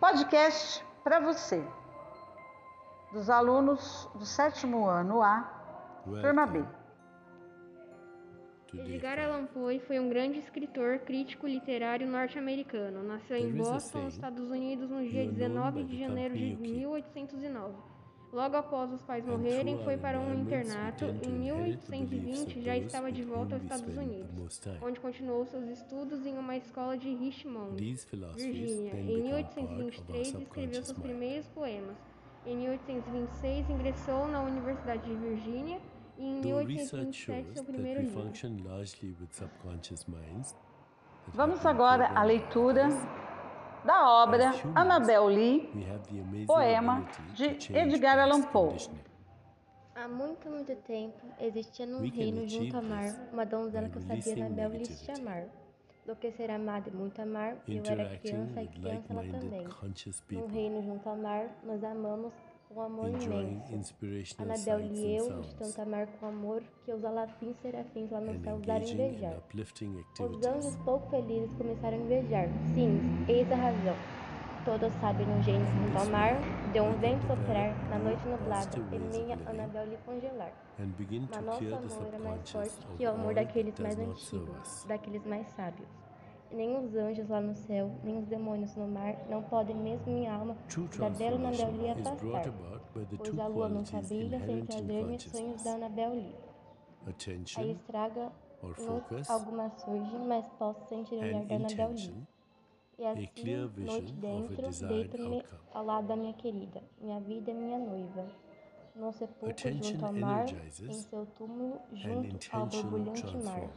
podcast para você, dos alunos do sétimo ano A, turma B. Edgar Allan Poe foi um grande escritor, crítico literário norte-americano. Nasceu em Boston, Estados Unidos, no dia 19 de janeiro de 1809. Logo após os pais morrerem, foi para um internato. Em 1820, já estava de volta aos Estados Unidos, onde continuou seus estudos em uma escola de Richmond, Virgínia. Em 1823, escreveu seus primeiros poemas. Em 1826, ingressou na Universidade de Virgínia e em 1827, seu primeiro livro. Vamos agora à leitura da obra Annabel Lee, poema de Edgar Allan Poe. Há muito, muito tempo existia num reino junto ao mar uma donzela que eu sabia Annabel Lee se chamar. Do que ser amada e muito amar, eu era criança e criança ela também. Num reino junto ao mar, nós amamos com amor imenso. Anabel e eu, de tanto amar com amor, que os alafins serafins lá no céu usaram invejar. Os anjos pouco felizes começaram a invejar. Sim, eis a razão. Todos sabem no gênio junto ao mar, deu um vento soprar na noite nublada e minha Anabel lhe congelar. Mas nosso amor era mais forte que o amor daqueles mais antigos, daqueles mais sábios nem os anjos lá no céu, nem os demônios no mar, não podem mesmo minha alma da bela Anabel Lee afastar, pois a lua nunca brilha sem trazer-me sonhos da Anabel Lee. Aí estraga-nos alguma surge, mas posso sentir o olhar da Anabel Lee. E assim, noite dentro, deito-me ao lado da minha querida, minha vida e minha noiva. Num sepulcro junto ao mar, em seu túmulo, junto ao borbulhante mar.